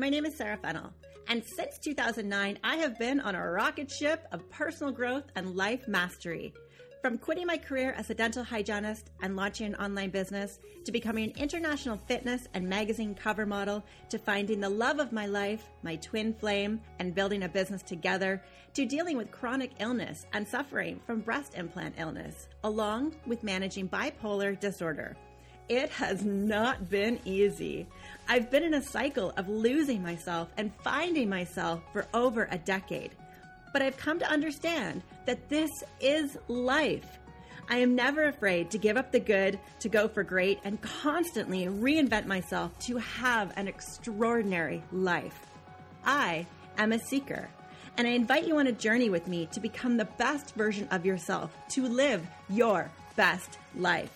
My name is Sara Fennell, and since 2009, I have been on a rocket ship of personal growth and life mastery. From quitting my career as a dental hygienist and launching an online business, to becoming an international fitness and magazine cover model, to finding the love of my life, my twin flame, and building a business together, to dealing with chronic illness and suffering from breast implant illness, along with managing bipolar disorder. It has not been easy. I've been in a cycle of losing myself and finding myself for over a decade. But I've come to understand that this is life. I am never afraid to give up the good, to go for great, and constantly reinvent myself to have an extraordinary life. I am a seeker, and I invite you on a journey with me to become the best version of yourself, to live your best life.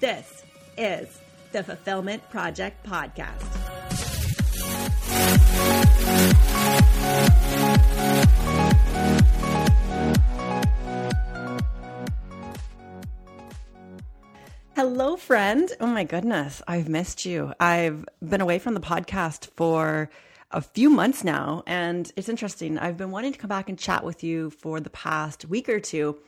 This is the Fulfillment Project Podcast. Hello, friend. Oh my goodness, I've missed you. I've been away from the podcast for a few months now, and it's interesting. I've been wanting to come back and chat with you for the past week or two,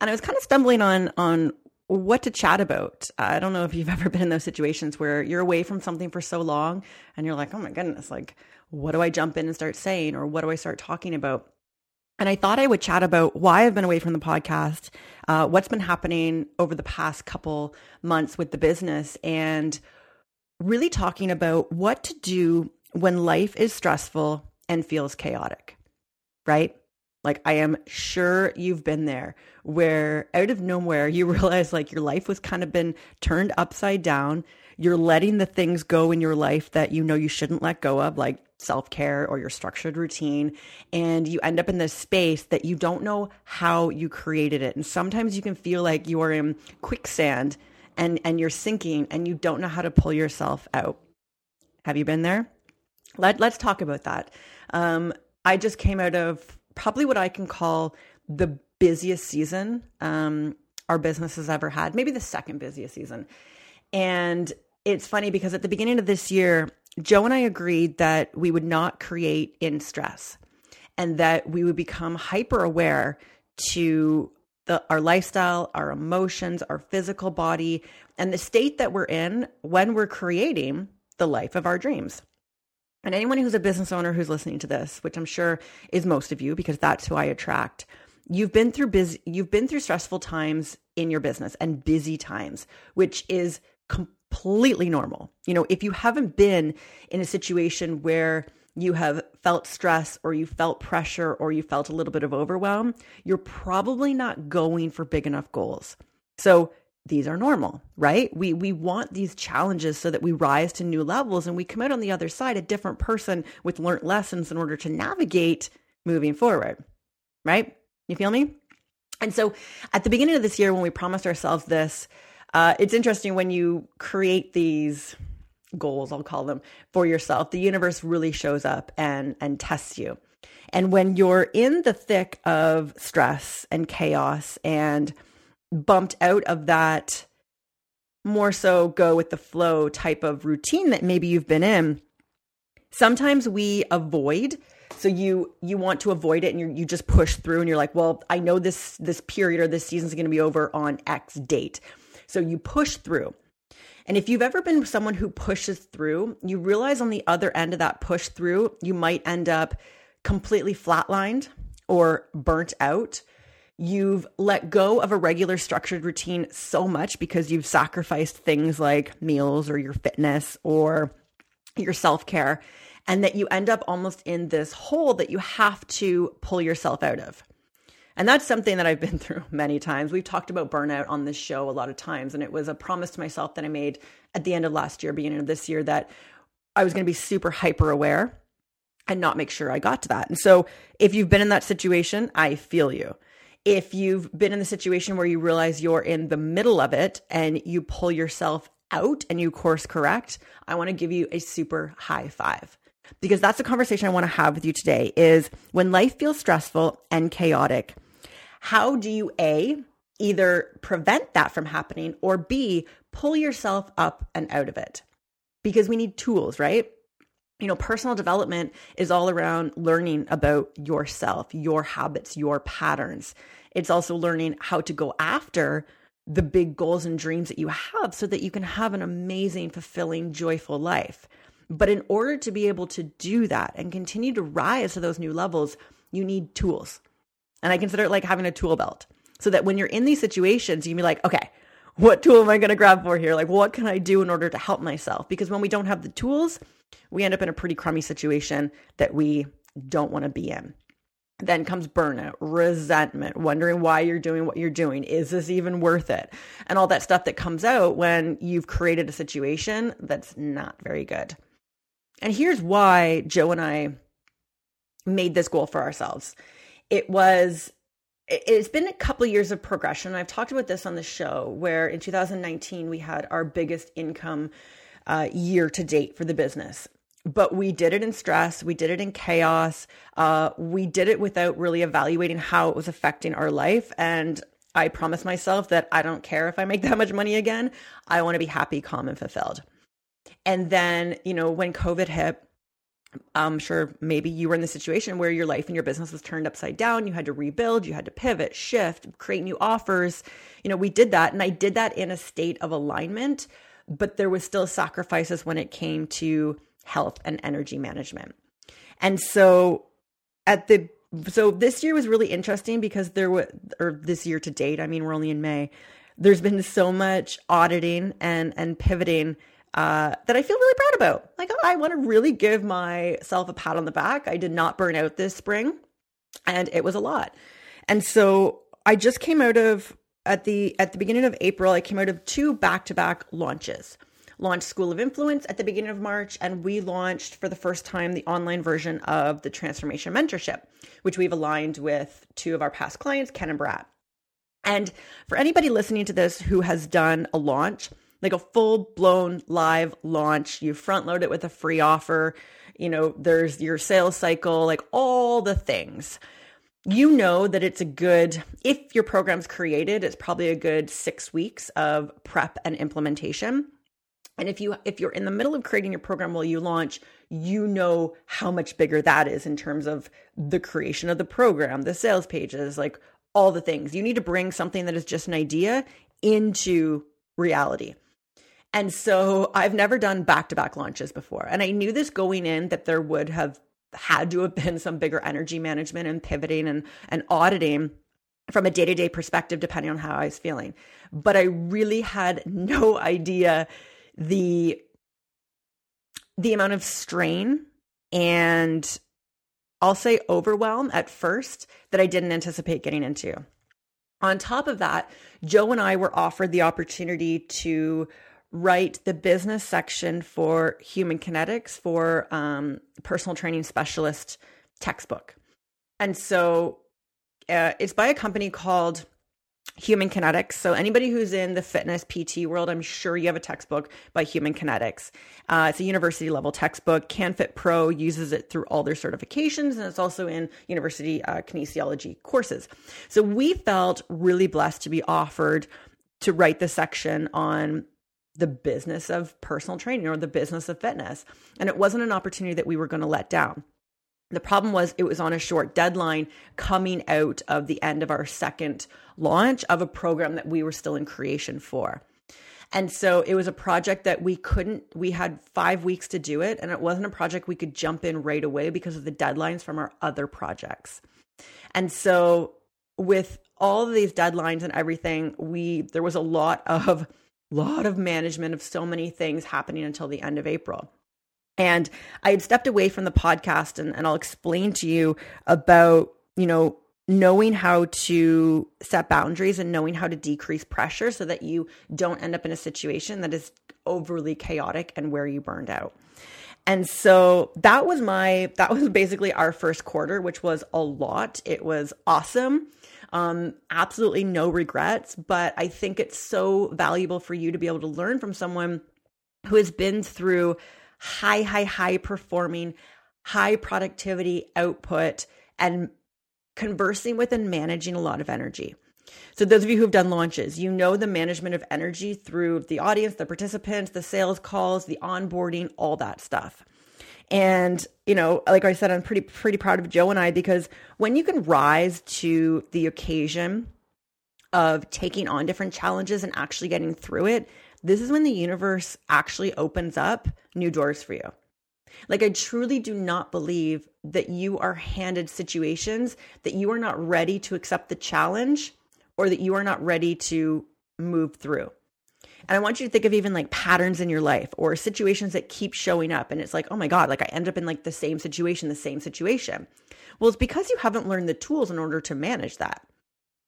and I was kind of stumbling on on what to chat about. I don't know if you've ever been in those situations where you're away from something for so long and you're like, oh my goodness, like, what do I jump in and start saying or what do I start talking about? And I thought I would chat about why I've been away from the podcast, uh, what's been happening over the past couple months with the business, and really talking about what to do when life is stressful and feels chaotic, right? Like, I am sure you've been there where out of nowhere you realize like your life was kind of been turned upside down. You're letting the things go in your life that you know you shouldn't let go of, like self care or your structured routine. And you end up in this space that you don't know how you created it. And sometimes you can feel like you are in quicksand and, and you're sinking and you don't know how to pull yourself out. Have you been there? Let, let's talk about that. Um, I just came out of probably what I can call the busiest season um, our business has ever had, maybe the second busiest season. And it's funny because at the beginning of this year, Joe and I agreed that we would not create in stress and that we would become hyper aware to the, our lifestyle, our emotions, our physical body, and the state that we're in when we're creating the life of our dreams. And anyone who's a business owner who's listening to this, which I'm sure is most of you because that's who I attract, you've been through busy you've been through stressful times in your business and busy times, which is completely normal. You know, if you haven't been in a situation where you have felt stress or you felt pressure or you felt a little bit of overwhelm, you're probably not going for big enough goals. So these are normal, right? We we want these challenges so that we rise to new levels and we come out on the other side a different person with learned lessons in order to navigate moving forward. Right? You feel me? And so at the beginning of this year when we promised ourselves this, uh, it's interesting when you create these goals, I'll call them, for yourself, the universe really shows up and and tests you. And when you're in the thick of stress and chaos and bumped out of that more so go with the flow type of routine that maybe you've been in. Sometimes we avoid so you you want to avoid it and you you just push through and you're like well i know this this period or this season is going to be over on x date. So you push through. And if you've ever been someone who pushes through you realize on the other end of that push through you might end up completely flatlined or burnt out You've let go of a regular structured routine so much because you've sacrificed things like meals or your fitness or your self care, and that you end up almost in this hole that you have to pull yourself out of. And that's something that I've been through many times. We've talked about burnout on this show a lot of times, and it was a promise to myself that I made at the end of last year, beginning of this year, that I was going to be super hyper aware and not make sure I got to that. And so, if you've been in that situation, I feel you if you've been in the situation where you realize you're in the middle of it and you pull yourself out and you course correct, I want to give you a super high five. Because that's the conversation I want to have with you today is when life feels stressful and chaotic, how do you A, either prevent that from happening or B, pull yourself up and out of it? Because we need tools, right? You know, personal development is all around learning about yourself, your habits, your patterns. It's also learning how to go after the big goals and dreams that you have so that you can have an amazing, fulfilling, joyful life. But in order to be able to do that and continue to rise to those new levels, you need tools. And I consider it like having a tool belt so that when you're in these situations, you can be like, okay, what tool am I going to grab for here? Like, what can I do in order to help myself? Because when we don't have the tools, we end up in a pretty crummy situation that we don't want to be in. Then comes burnout, resentment, wondering why you're doing what you're doing. Is this even worth it? And all that stuff that comes out when you've created a situation that's not very good. And here's why Joe and I made this goal for ourselves. It was it's been a couple years of progression. I've talked about this on the show where in 2019 we had our biggest income uh, year to date for the business. But we did it in stress. We did it in chaos. Uh, we did it without really evaluating how it was affecting our life. And I promised myself that I don't care if I make that much money again. I want to be happy, calm, and fulfilled. And then, you know, when COVID hit, I'm sure maybe you were in the situation where your life and your business was turned upside down. You had to rebuild, you had to pivot, shift, create new offers. You know, we did that. And I did that in a state of alignment but there was still sacrifices when it came to health and energy management. And so at the so this year was really interesting because there was or this year to date, I mean we're only in May. There's been so much auditing and and pivoting uh, that I feel really proud about. Like I want to really give myself a pat on the back. I did not burn out this spring, and it was a lot. And so I just came out of at the at the beginning of April, I came out of two back-to-back launches. Launched School of Influence at the beginning of March, and we launched for the first time the online version of the Transformation Mentorship, which we've aligned with two of our past clients, Ken and Brad. And for anybody listening to this who has done a launch, like a full blown live launch, you front load it with a free offer, you know, there's your sales cycle, like all the things. You know that it's a good if your program's created it's probably a good six weeks of prep and implementation. And if you if you're in the middle of creating your program while you launch you know how much bigger that is in terms of the creation of the program the sales pages like all the things. You need to bring something that is just an idea into reality and so I've never done back to back launches before. And I knew this going in that there would have had to have been some bigger energy management and pivoting and, and auditing from a day to day perspective, depending on how I was feeling. But I really had no idea the the amount of strain and I'll say overwhelm at first that I didn't anticipate getting into. On top of that, Joe and I were offered the opportunity to write the business section for human kinetics for um, personal training specialist textbook. And so uh, it's by a company called Human Kinetics. So anybody who's in the fitness PT world, I'm sure you have a textbook by Human Kinetics. Uh, it's a university level textbook. CanFit Pro uses it through all their certifications, and it's also in university uh, kinesiology courses. So we felt really blessed to be offered to write the section on the business of personal training or the business of fitness. And it wasn't an opportunity that we were going to let down. The problem was it was on a short deadline coming out of the end of our second launch of a program that we were still in creation for. And so it was a project that we couldn't, we had five weeks to do it. And it wasn't a project we could jump in right away because of the deadlines from our other projects. And so with all of these deadlines and everything, we, there was a lot of lot of management of so many things happening until the end of April. And I had stepped away from the podcast and, and I'll explain to you about, you know, knowing how to set boundaries and knowing how to decrease pressure so that you don't end up in a situation that is overly chaotic and where you burned out. And so that was my that was basically our first quarter, which was a lot. It was awesome. Um, absolutely no regrets, but I think it's so valuable for you to be able to learn from someone who has been through high, high, high performing, high productivity output and conversing with and managing a lot of energy. So, those of you who've done launches, you know the management of energy through the audience, the participants, the sales calls, the onboarding, all that stuff. And, you know, like I said, I'm pretty, pretty proud of Joe and I because when you can rise to the occasion of taking on different challenges and actually getting through it, this is when the universe actually opens up new doors for you. Like, I truly do not believe that you are handed situations that you are not ready to accept the challenge or that you are not ready to move through. And I want you to think of even like patterns in your life or situations that keep showing up. And it's like, oh my God, like I end up in like the same situation, the same situation. Well, it's because you haven't learned the tools in order to manage that,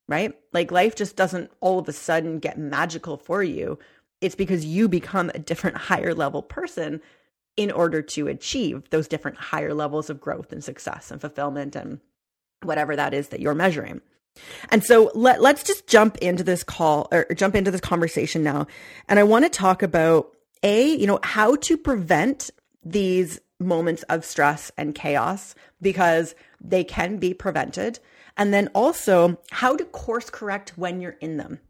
right? Like life just doesn't all of a sudden get magical for you. It's because you become a different higher level person in order to achieve those different higher levels of growth and success and fulfillment and whatever that is that you're measuring. And so let, let's just jump into this call or jump into this conversation now. And I want to talk about a, you know, how to prevent these moments of stress and chaos because they can be prevented. And then also how to course correct when you're in them.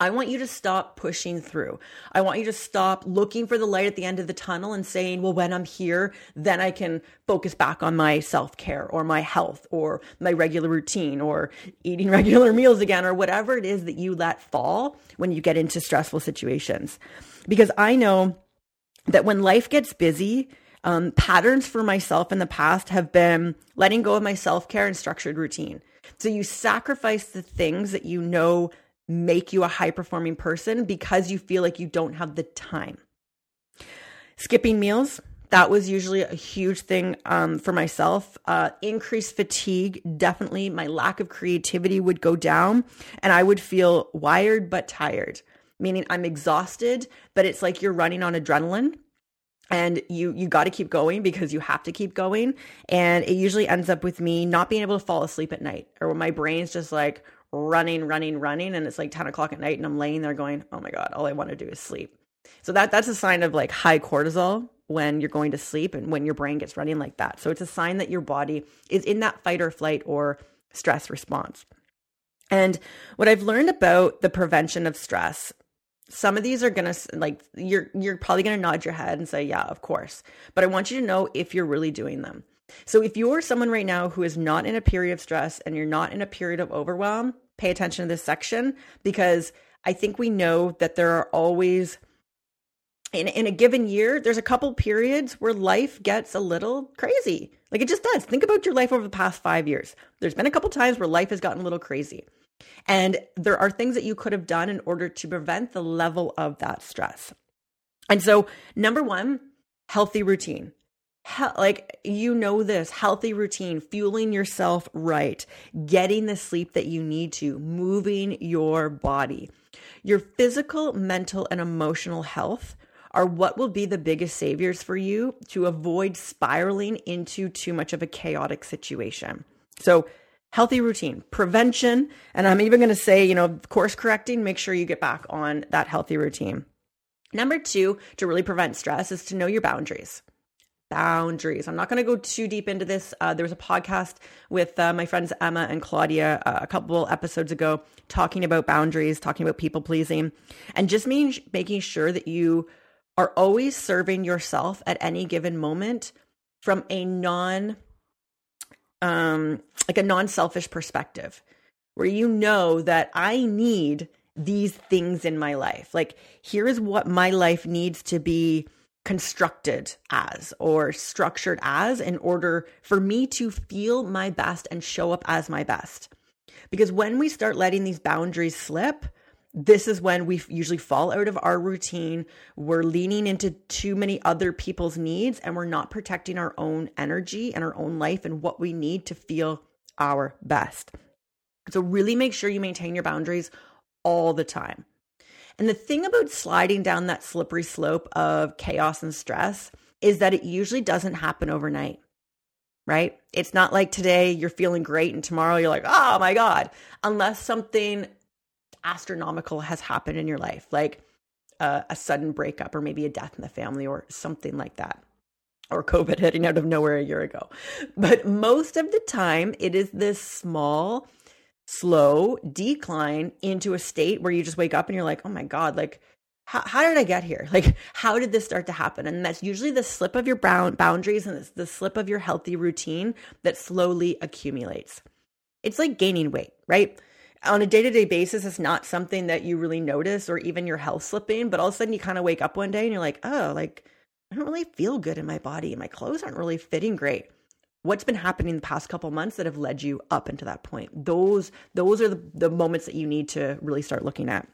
I want you to stop pushing through. I want you to stop looking for the light at the end of the tunnel and saying, well, when I'm here, then I can focus back on my self care or my health or my regular routine or eating regular meals again or whatever it is that you let fall when you get into stressful situations. Because I know that when life gets busy, um, patterns for myself in the past have been letting go of my self care and structured routine. So you sacrifice the things that you know make you a high performing person because you feel like you don't have the time. Skipping meals, that was usually a huge thing um, for myself. Uh, increased fatigue, definitely. My lack of creativity would go down, and I would feel wired but tired, meaning I'm exhausted, but it's like you're running on adrenaline and you you got to keep going because you have to keep going and it usually ends up with me not being able to fall asleep at night or when my brain's just like running, running, running, and it's like 10 o'clock at night, and I'm laying there going, oh my God, all I want to do is sleep. So that that's a sign of like high cortisol when you're going to sleep and when your brain gets running like that. So it's a sign that your body is in that fight or flight or stress response. And what I've learned about the prevention of stress, some of these are going to like you're you're probably going to nod your head and say, "Yeah, of course." But I want you to know if you're really doing them. So if you're someone right now who is not in a period of stress and you're not in a period of overwhelm, pay attention to this section because I think we know that there are always in, in a given year, there's a couple periods where life gets a little crazy. Like it just does. Think about your life over the past five years. There's been a couple times where life has gotten a little crazy. And there are things that you could have done in order to prevent the level of that stress. And so, number one, healthy routine he- like you know this healthy routine fueling yourself right getting the sleep that you need to moving your body. Your physical mental and emotional health are what will be the biggest saviors for you to avoid spiraling into too much of a chaotic situation. So healthy routine prevention and i'm even going to say you know course correcting make sure you get back on that healthy routine. Number two to really prevent stress is to know your boundaries boundaries. I'm not going to go too deep into this. Uh, there was a podcast with uh, my friends Emma and Claudia uh, a couple episodes ago talking about boundaries, talking about people pleasing, and just mean, making sure that you are always serving yourself at any given moment from a non um like a non-selfish perspective where you know that I need these things in my life. Like here is what my life needs to be constructed as or structured as in order for me to feel my best and show up as my best. Because when we start letting these boundaries slip, this is when we usually fall out of our routine. We're leaning into too many other people's needs and we're not protecting our own energy and our own life and what we need to feel our best. So, really make sure you maintain your boundaries all the time. And the thing about sliding down that slippery slope of chaos and stress is that it usually doesn't happen overnight, right? It's not like today you're feeling great and tomorrow you're like, oh my God, unless something astronomical has happened in your life, like uh, a sudden breakup or maybe a death in the family or something like that. Or COVID hitting out of nowhere a year ago. But most of the time, it is this small, slow decline into a state where you just wake up and you're like, oh my God, like how, how did I get here? Like, how did this start to happen? And that's usually the slip of your boundaries and it's the slip of your healthy routine that slowly accumulates. It's like gaining weight, right? On a day to day basis, it's not something that you really notice or even your health slipping, but all of a sudden you kind of wake up one day and you're like, oh, like, I don't really feel good in my body. My clothes aren't really fitting great what's been happening the past couple months that have led you up into that point? Those those are the, the moments that you need to really start looking at.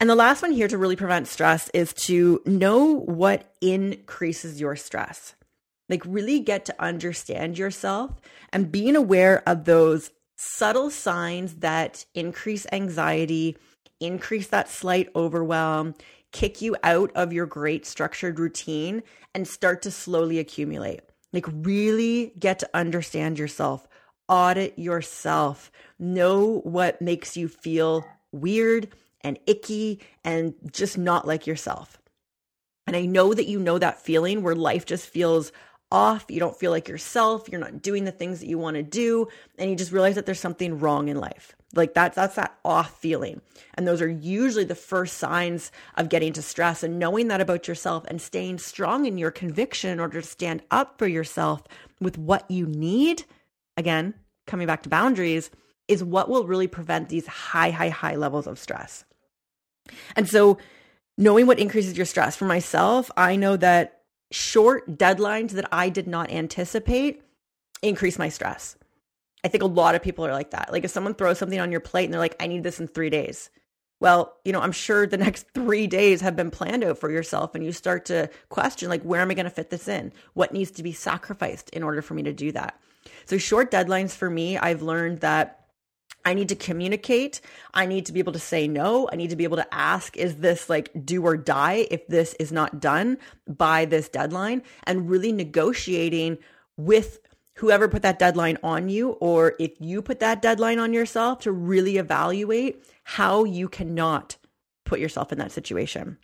And the last one here to really prevent stress is to know what increases your stress. Like really get to understand yourself and being aware of those subtle signs that increase anxiety increase that slight overwhelm kick you out of your great structured routine and start to slowly accumulate like, really get to understand yourself, audit yourself, know what makes you feel weird and icky and just not like yourself. And I know that you know that feeling where life just feels off. You don't feel like yourself. You're not doing the things that you want to do. And you just realize that there's something wrong in life. Like that's that's that off feeling. And those are usually the first signs of getting to stress and knowing that about yourself and staying strong in your conviction in order to stand up for yourself with what you need. Again, coming back to boundaries is what will really prevent these high high high levels of stress. And so knowing what increases your stress for myself, I know that short deadlines that I did not anticipate increase my stress. I think a lot of people are like that. Like if someone throws something on your plate and they're like, I need this in three days. Well, you know, I'm sure the next three days have been planned out for yourself, and you start to question, like, where am I going to fit this in? What needs to be sacrificed in order for me to do that? So, short deadlines for me, I've learned that I need to communicate. I need to be able to say no. I need to be able to ask, is this like do or die if this is not done by this deadline? And really negotiating with whoever put that deadline on you, or if you put that deadline on yourself to really evaluate how you cannot put yourself in that situation.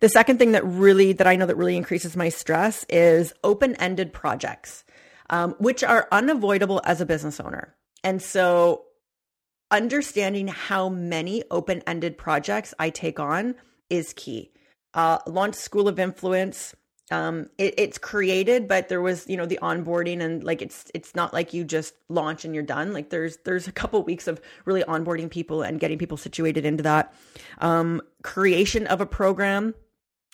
The second thing that really, that I know that really increases my stress is open ended projects, um, which are unavoidable as a business owner. And so understanding how many open ended projects I take on is key. Uh, launch School of Influence. Um, it, it's created, but there was, you know, the onboarding and like it's it's not like you just launch and you're done. Like there's there's a couple weeks of really onboarding people and getting people situated into that. Um, creation of a program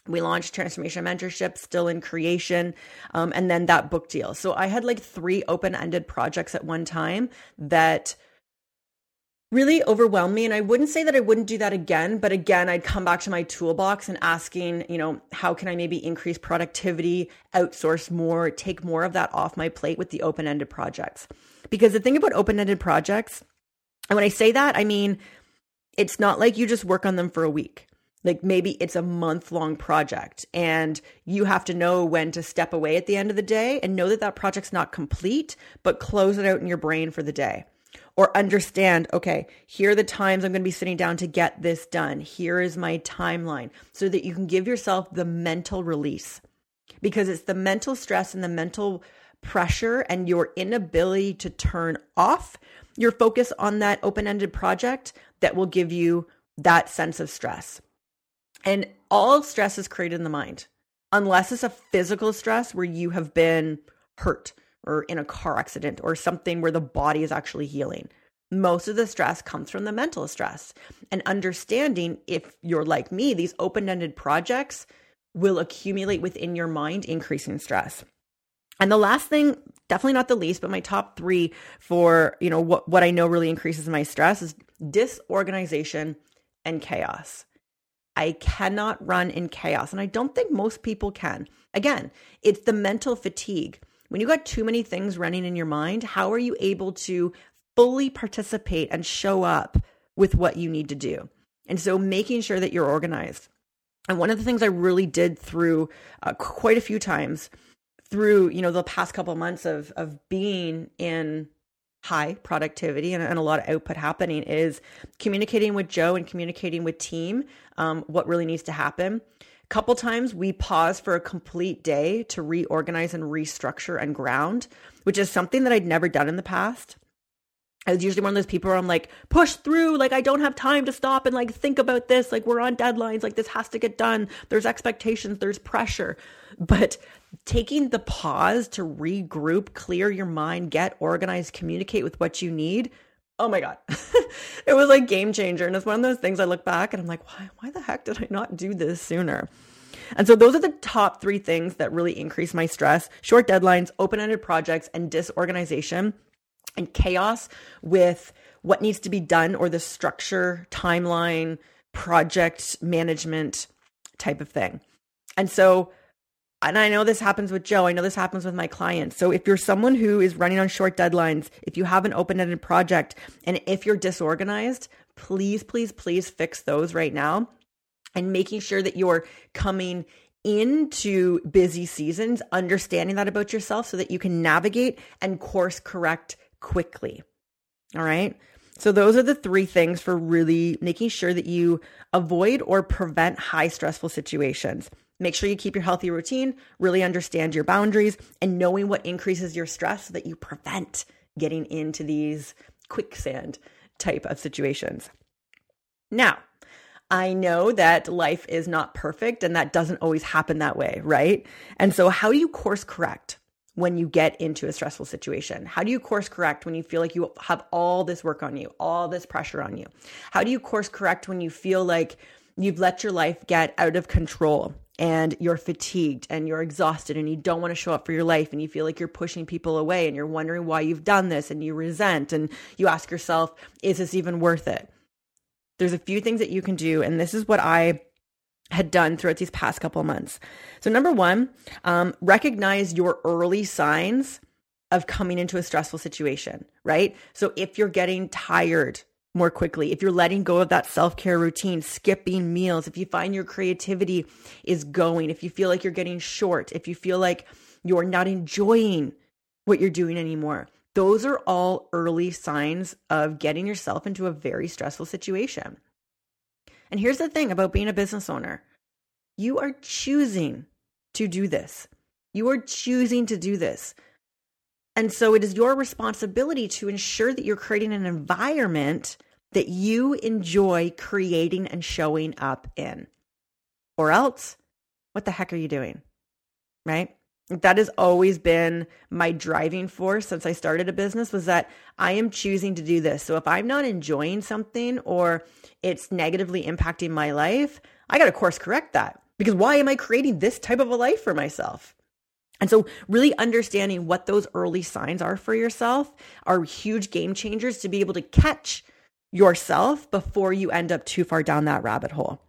we launched transformation mentorship still in creation um, and then that book deal so i had like three open-ended projects at one time that really overwhelmed me and i wouldn't say that i wouldn't do that again but again i'd come back to my toolbox and asking you know how can i maybe increase productivity outsource more take more of that off my plate with the open-ended projects because the thing about open-ended projects and when i say that i mean it's not like you just work on them for a week like maybe it's a month long project and you have to know when to step away at the end of the day and know that that project's not complete, but close it out in your brain for the day. Or understand, okay, here are the times I'm going to be sitting down to get this done. Here is my timeline so that you can give yourself the mental release because it's the mental stress and the mental pressure and your inability to turn off your focus on that open ended project that will give you that sense of stress. And all stress is created in the mind, unless it's a physical stress where you have been hurt or in a car accident or something where the body is actually healing. Most of the stress comes from the mental stress. And understanding if you're like me, these open ended projects will accumulate within your mind, increasing stress. And the last thing, definitely not the least, but my top three for, you know, what, what I know really increases my stress is disorganization and chaos. I cannot run in chaos. And I don't think most people can. Again, it's the mental fatigue. When you got too many things running in your mind, how are you able to fully participate and show up with what you need to do? And so making sure that you're organized. And one of the things I really did through uh, quite a few times through, you know, the past couple months of of being in high productivity and, and, a lot of output happening is communicating with Joe and communicating with team um, what really needs to happen. Couple times we pause for a complete day to reorganize and restructure and ground, which is something that I'd never done in the past. I was usually one of those people where I'm like, push through. Like, I don't have time to stop and like think about this. Like, we're on deadlines. Like, this has to get done. There's expectations, there's pressure. But taking the pause to regroup, clear your mind, get organized, communicate with what you need. Oh my God. it was like game changer. And it's one of those things I look back and I'm like, why, why the heck did I not do this sooner? And so those are the top three things that really increase my stress short deadlines, open ended projects, and disorganization and chaos with what needs to be done or the structure, timeline, project management type of thing. And so, and I know this happens with Joe, I know this happens with my clients. So if you're someone who is running on short deadlines, if you have an open ended project, and if you're disorganized, please, please, please fix those right now and making sure that you're coming into busy seasons, understanding that about yourself so that you can navigate and course correct quickly. All right. So, those are the three things for really making sure that you avoid or prevent high stressful situations. Make sure you keep your healthy routine, really understand your boundaries, and knowing what increases your stress so that you prevent getting into these quicksand type of situations. Now, I know that life is not perfect and that doesn't always happen that way, right? And so, how do you course correct? when you get into a stressful situation? How do you course correct when you feel like you have all this work on you, all this pressure on you? How do you course correct when you feel like you've let your life get out of control and you're fatigued and you're exhausted and you don't want to show up for your life and you feel like you're pushing people away and you're wondering why you've done this and you resent and you ask yourself, is this even worth it? There's a few things that you can do. And this is what I had done throughout these past couple months. So, number one, um, recognize your early signs of coming into a stressful situation, right? So, if you're getting tired more quickly, if you're letting go of that self care routine, skipping meals, if you find your creativity is going, if you feel like you're getting short, if you feel like you're not enjoying what you're doing anymore, those are all early signs of getting yourself into a very stressful situation. And here's the thing about being a business owner you are choosing to do this. You are choosing to do this. And so it is your responsibility to ensure that you're creating an environment that you enjoy creating and showing up in. Or else, what the heck are you doing? Right? That has always been my driving force since I started a business was that I am choosing to do this. So if I'm not enjoying something or it's negatively impacting my life, I got to course correct that because why am I creating this type of a life for myself? And so, really understanding what those early signs are for yourself are huge game changers to be able to catch yourself before you end up too far down that rabbit hole.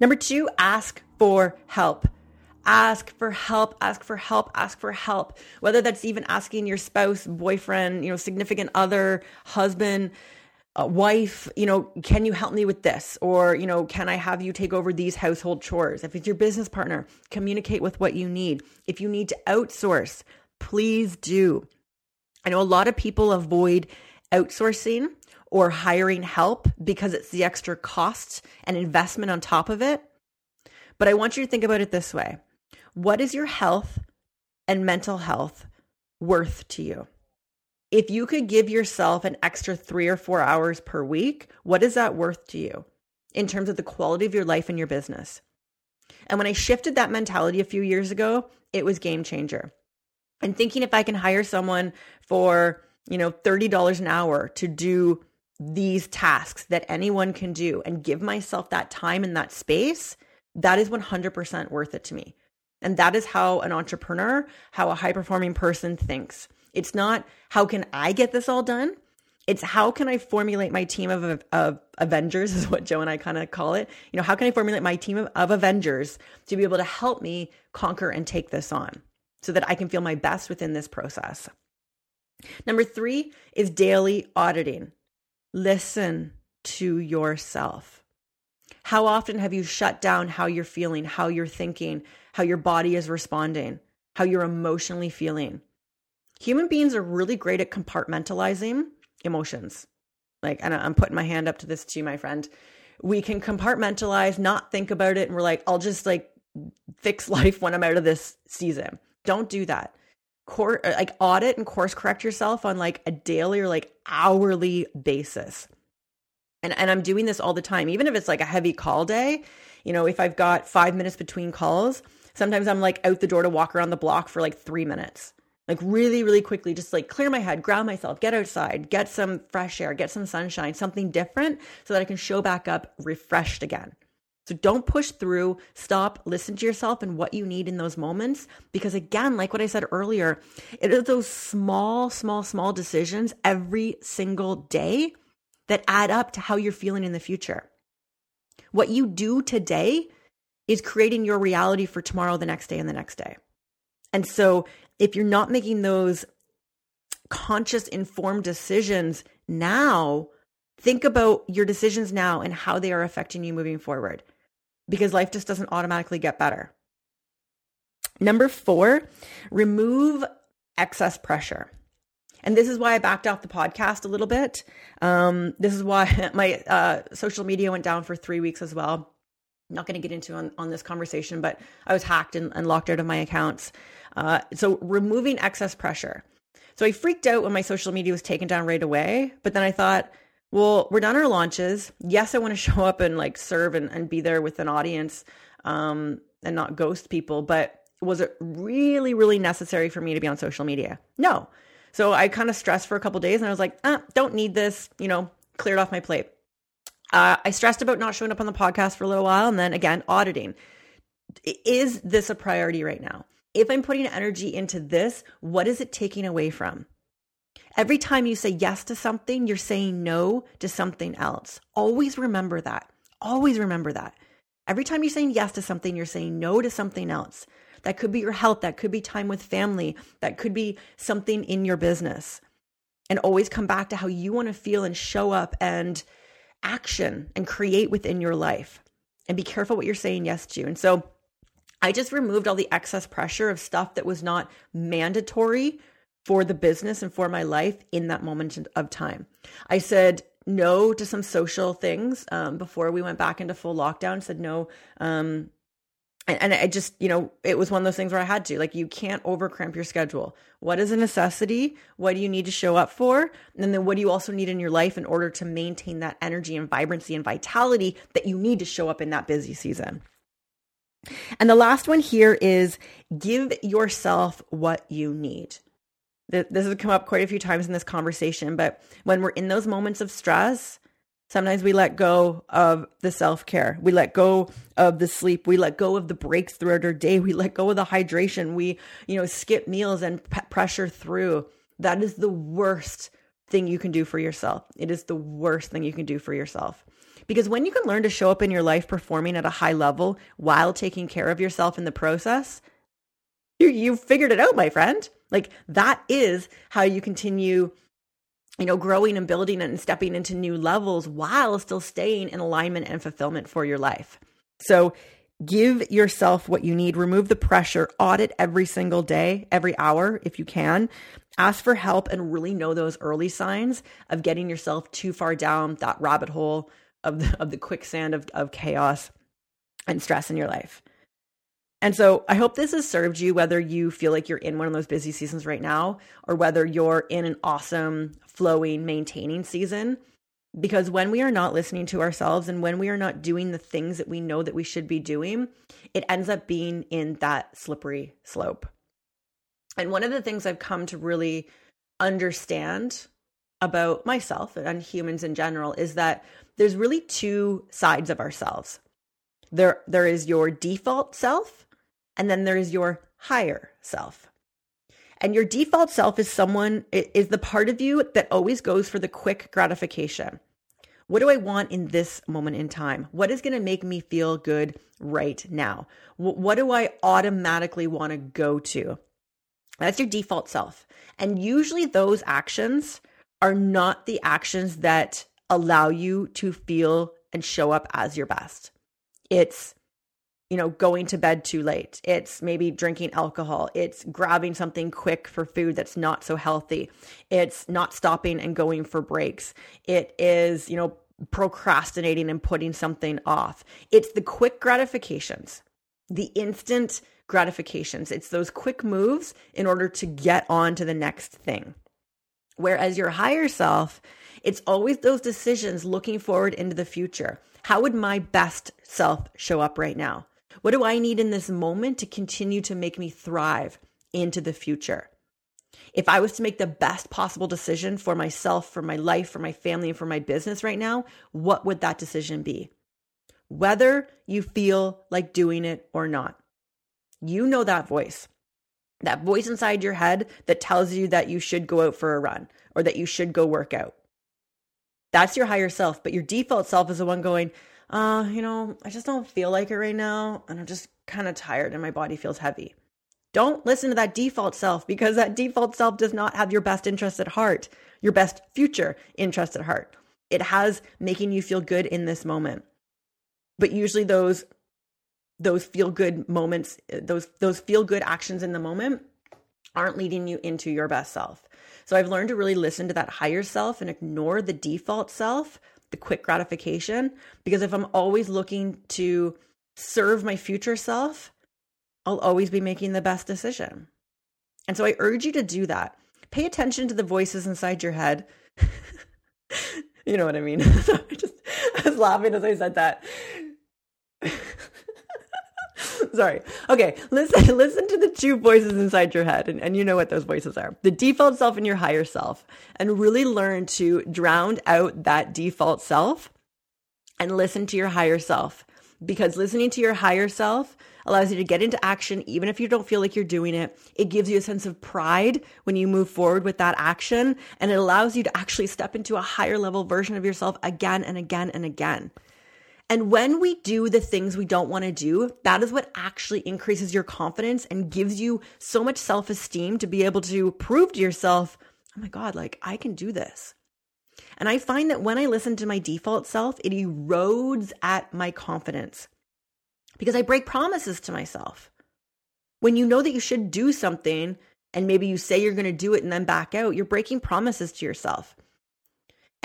Number two, ask for help. Ask for help, ask for help, ask for help. Whether that's even asking your spouse, boyfriend, you know, significant other, husband, uh, wife, you know, can you help me with this? Or, you know, can I have you take over these household chores? If it's your business partner, communicate with what you need. If you need to outsource, please do. I know a lot of people avoid outsourcing or hiring help because it's the extra cost and investment on top of it. But I want you to think about it this way What is your health and mental health worth to you? If you could give yourself an extra three or four hours per week, what is that worth to you in terms of the quality of your life and your business? And when I shifted that mentality a few years ago, it was game changer. And thinking if I can hire someone for, you know, $30 an hour to do these tasks that anyone can do and give myself that time and that space, that is 100% worth it to me. And that is how an entrepreneur, how a high performing person thinks. It's not how can I get this all done? It's how can I formulate my team of, of Avengers, is what Joe and I kind of call it. You know, how can I formulate my team of, of Avengers to be able to help me conquer and take this on so that I can feel my best within this process? Number three is daily auditing. Listen to yourself. How often have you shut down how you're feeling, how you're thinking, how your body is responding, how you're emotionally feeling? Human beings are really great at compartmentalizing emotions. Like, and I'm putting my hand up to this too, my friend. We can compartmentalize, not think about it, and we're like, I'll just like fix life when I'm out of this season. Don't do that. core uh, like audit and course correct yourself on like a daily or like hourly basis. And and I'm doing this all the time, even if it's like a heavy call day. You know, if I've got five minutes between calls, sometimes I'm like out the door to walk around the block for like three minutes. Like really, really quickly, just like clear my head, ground myself, get outside, get some fresh air, get some sunshine, something different so that I can show back up refreshed again. So don't push through, stop, listen to yourself and what you need in those moments. Because again, like what I said earlier, it is those small, small, small decisions every single day that add up to how you're feeling in the future. What you do today is creating your reality for tomorrow, the next day, and the next day. And so if you're not making those conscious, informed decisions now, think about your decisions now and how they are affecting you moving forward because life just doesn't automatically get better. Number four, remove excess pressure. And this is why I backed off the podcast a little bit. Um, this is why my uh, social media went down for three weeks as well. I'm not going to get into on, on this conversation, but I was hacked and, and locked out of my accounts. Uh, so removing excess pressure. So I freaked out when my social media was taken down right away, but then I thought, well, we're done our launches. Yes, I want to show up and like serve and, and be there with an audience um, and not ghost people, but was it really, really necessary for me to be on social media? No. So I kind of stressed for a couple days and I was like, ah, don't need this, you know, cleared off my plate. Uh, I stressed about not showing up on the podcast for a little while and then again, auditing. Is this a priority right now? If I'm putting energy into this, what is it taking away from? Every time you say yes to something, you're saying no to something else. Always remember that. Always remember that. Every time you're saying yes to something, you're saying no to something else. That could be your health, that could be time with family, that could be something in your business. And always come back to how you want to feel and show up and action and create within your life. And be careful what you're saying yes to. And so I just removed all the excess pressure of stuff that was not mandatory for the business and for my life in that moment of time. I said no to some social things um, before we went back into full lockdown. Said no. Um, and, and I just, you know, it was one of those things where I had to. Like, you can't overcramp your schedule. What is a necessity? What do you need to show up for? And then what do you also need in your life in order to maintain that energy and vibrancy and vitality that you need to show up in that busy season? And the last one here is give yourself what you need this has come up quite a few times in this conversation, but when we're in those moments of stress, sometimes we let go of the self care. We let go of the sleep. We let go of the breaks throughout our day. We let go of the hydration. We, you know, skip meals and p- pressure through. That is the worst thing you can do for yourself. It is the worst thing you can do for yourself. Because when you can learn to show up in your life performing at a high level while taking care of yourself in the process, you you figured it out, my friend. Like that is how you continue you know, growing and building and stepping into new levels while still staying in alignment and fulfillment for your life. So give yourself what you need, remove the pressure, audit every single day, every hour if you can. Ask for help and really know those early signs of getting yourself too far down that rabbit hole of the, of the quicksand of, of chaos and stress in your life. And so I hope this has served you, whether you feel like you're in one of those busy seasons right now or whether you're in an awesome, flowing, maintaining season. Because when we are not listening to ourselves and when we are not doing the things that we know that we should be doing, it ends up being in that slippery slope. And one of the things I've come to really understand about myself and humans in general is that there's really two sides of ourselves. There there is your default self and then there is your higher self. And your default self is someone, is the part of you that always goes for the quick gratification. What do I want in this moment in time? What is going to make me feel good right now? What do I automatically want to go to? That's your default self. And usually those actions are not the actions that allow you to feel and show up as your best. It's you know, going to bed too late. It's maybe drinking alcohol. It's grabbing something quick for food that's not so healthy. It's not stopping and going for breaks. It is, you know, procrastinating and putting something off. It's the quick gratifications. the instant gratifications. It's those quick moves in order to get on to the next thing. Whereas your higher self, it's always those decisions looking forward into the future. How would my best self show up right now? What do I need in this moment to continue to make me thrive into the future? If I was to make the best possible decision for myself, for my life, for my family, and for my business right now, what would that decision be? Whether you feel like doing it or not. You know that voice. That voice inside your head that tells you that you should go out for a run or that you should go work out. That's your higher self, but your default self is the one going, uh, you know, I just don't feel like it right now. And I'm just kind of tired and my body feels heavy. Don't listen to that default self because that default self does not have your best interest at heart, your best future interest at heart. It has making you feel good in this moment. But usually those those feel good moments, those those feel good actions in the moment aren't leading you into your best self. So I've learned to really listen to that higher self and ignore the default self, the quick gratification, because if I'm always looking to serve my future self, I'll always be making the best decision. And so I urge you to do that. Pay attention to the voices inside your head. you know what I mean? I just I was laughing as I said that. Sorry. Okay, listen listen to the two voices inside your head and, and you know what those voices are. The default self and your higher self. And really learn to drown out that default self and listen to your higher self. Because listening to your higher self allows you to get into action even if you don't feel like you're doing it. It gives you a sense of pride when you move forward with that action and it allows you to actually step into a higher level version of yourself again and again and again. And when we do the things we don't want to do, that is what actually increases your confidence and gives you so much self esteem to be able to prove to yourself, oh my God, like I can do this. And I find that when I listen to my default self, it erodes at my confidence because I break promises to myself. When you know that you should do something and maybe you say you're going to do it and then back out, you're breaking promises to yourself.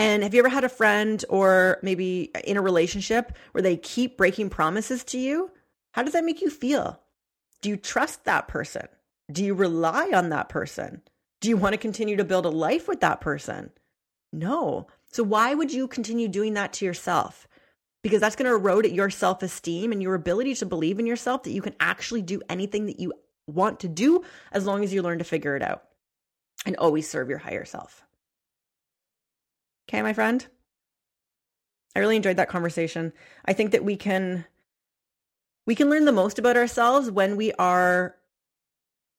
And have you ever had a friend or maybe in a relationship where they keep breaking promises to you? How does that make you feel? Do you trust that person? Do you rely on that person? Do you want to continue to build a life with that person? No. So why would you continue doing that to yourself? Because that's going to erode at your self esteem and your ability to believe in yourself that you can actually do anything that you want to do as long as you learn to figure it out and always serve your higher self. Okay, my friend? I really enjoyed that conversation. I think that we can we can learn the most about ourselves when we are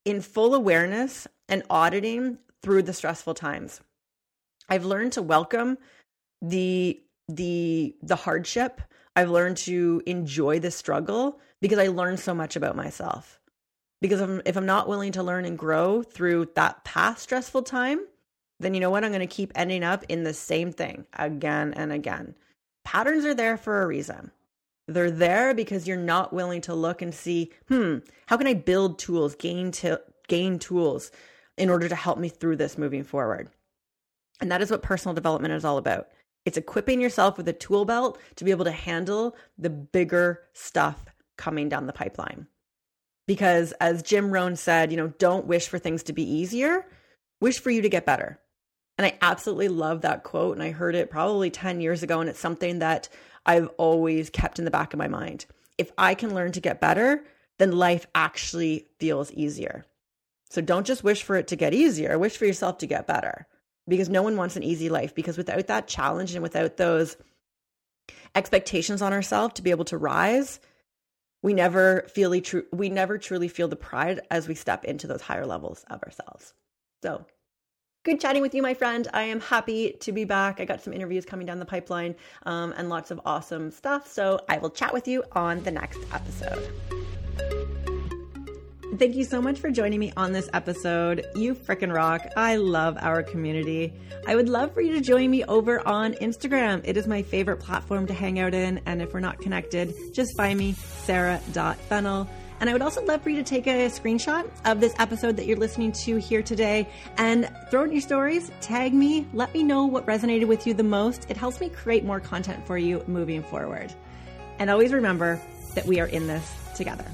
in full awareness and auditing through the stressful times. I've learned to welcome the the the hardship. I've learned to enjoy the struggle because I learned so much about myself. Because if I'm, if I'm not willing to learn and grow through that past stressful time, then you know what? I'm going to keep ending up in the same thing again and again. Patterns are there for a reason. They're there because you're not willing to look and see, hmm, how can I build tools, gain t- gain tools in order to help me through this moving forward? And that is what personal development is all about. It's equipping yourself with a tool belt to be able to handle the bigger stuff coming down the pipeline. Because as Jim Rohn said, you know, don't wish for things to be easier, wish for you to get better. And I absolutely love that quote. And I heard it probably 10 years ago. And it's something that I've always kept in the back of my mind. If I can learn to get better, then life actually feels easier. So don't just wish for it to get easier, wish for yourself to get better because no one wants an easy life. Because without that challenge and without those expectations on ourselves to be able to rise, we never feel we never truly feel the pride as we step into those higher levels of ourselves. So good chatting with you, my friend. I am happy to be back. I got some interviews coming down the pipeline um, and lots of awesome stuff. So I will chat with you on the next episode. Thank you so much for joining me on this episode. You frickin' rock. I love our community. I would love for you to join me over on Instagram. It is my favorite platform to hang out in. And if we're not connected, just find me, sara.fennell. And I would also love for you to take a screenshot of this episode that you're listening to here today and throw in your stories, tag me, let me know what resonated with you the most. It helps me create more content for you moving forward. And always remember that we are in this together.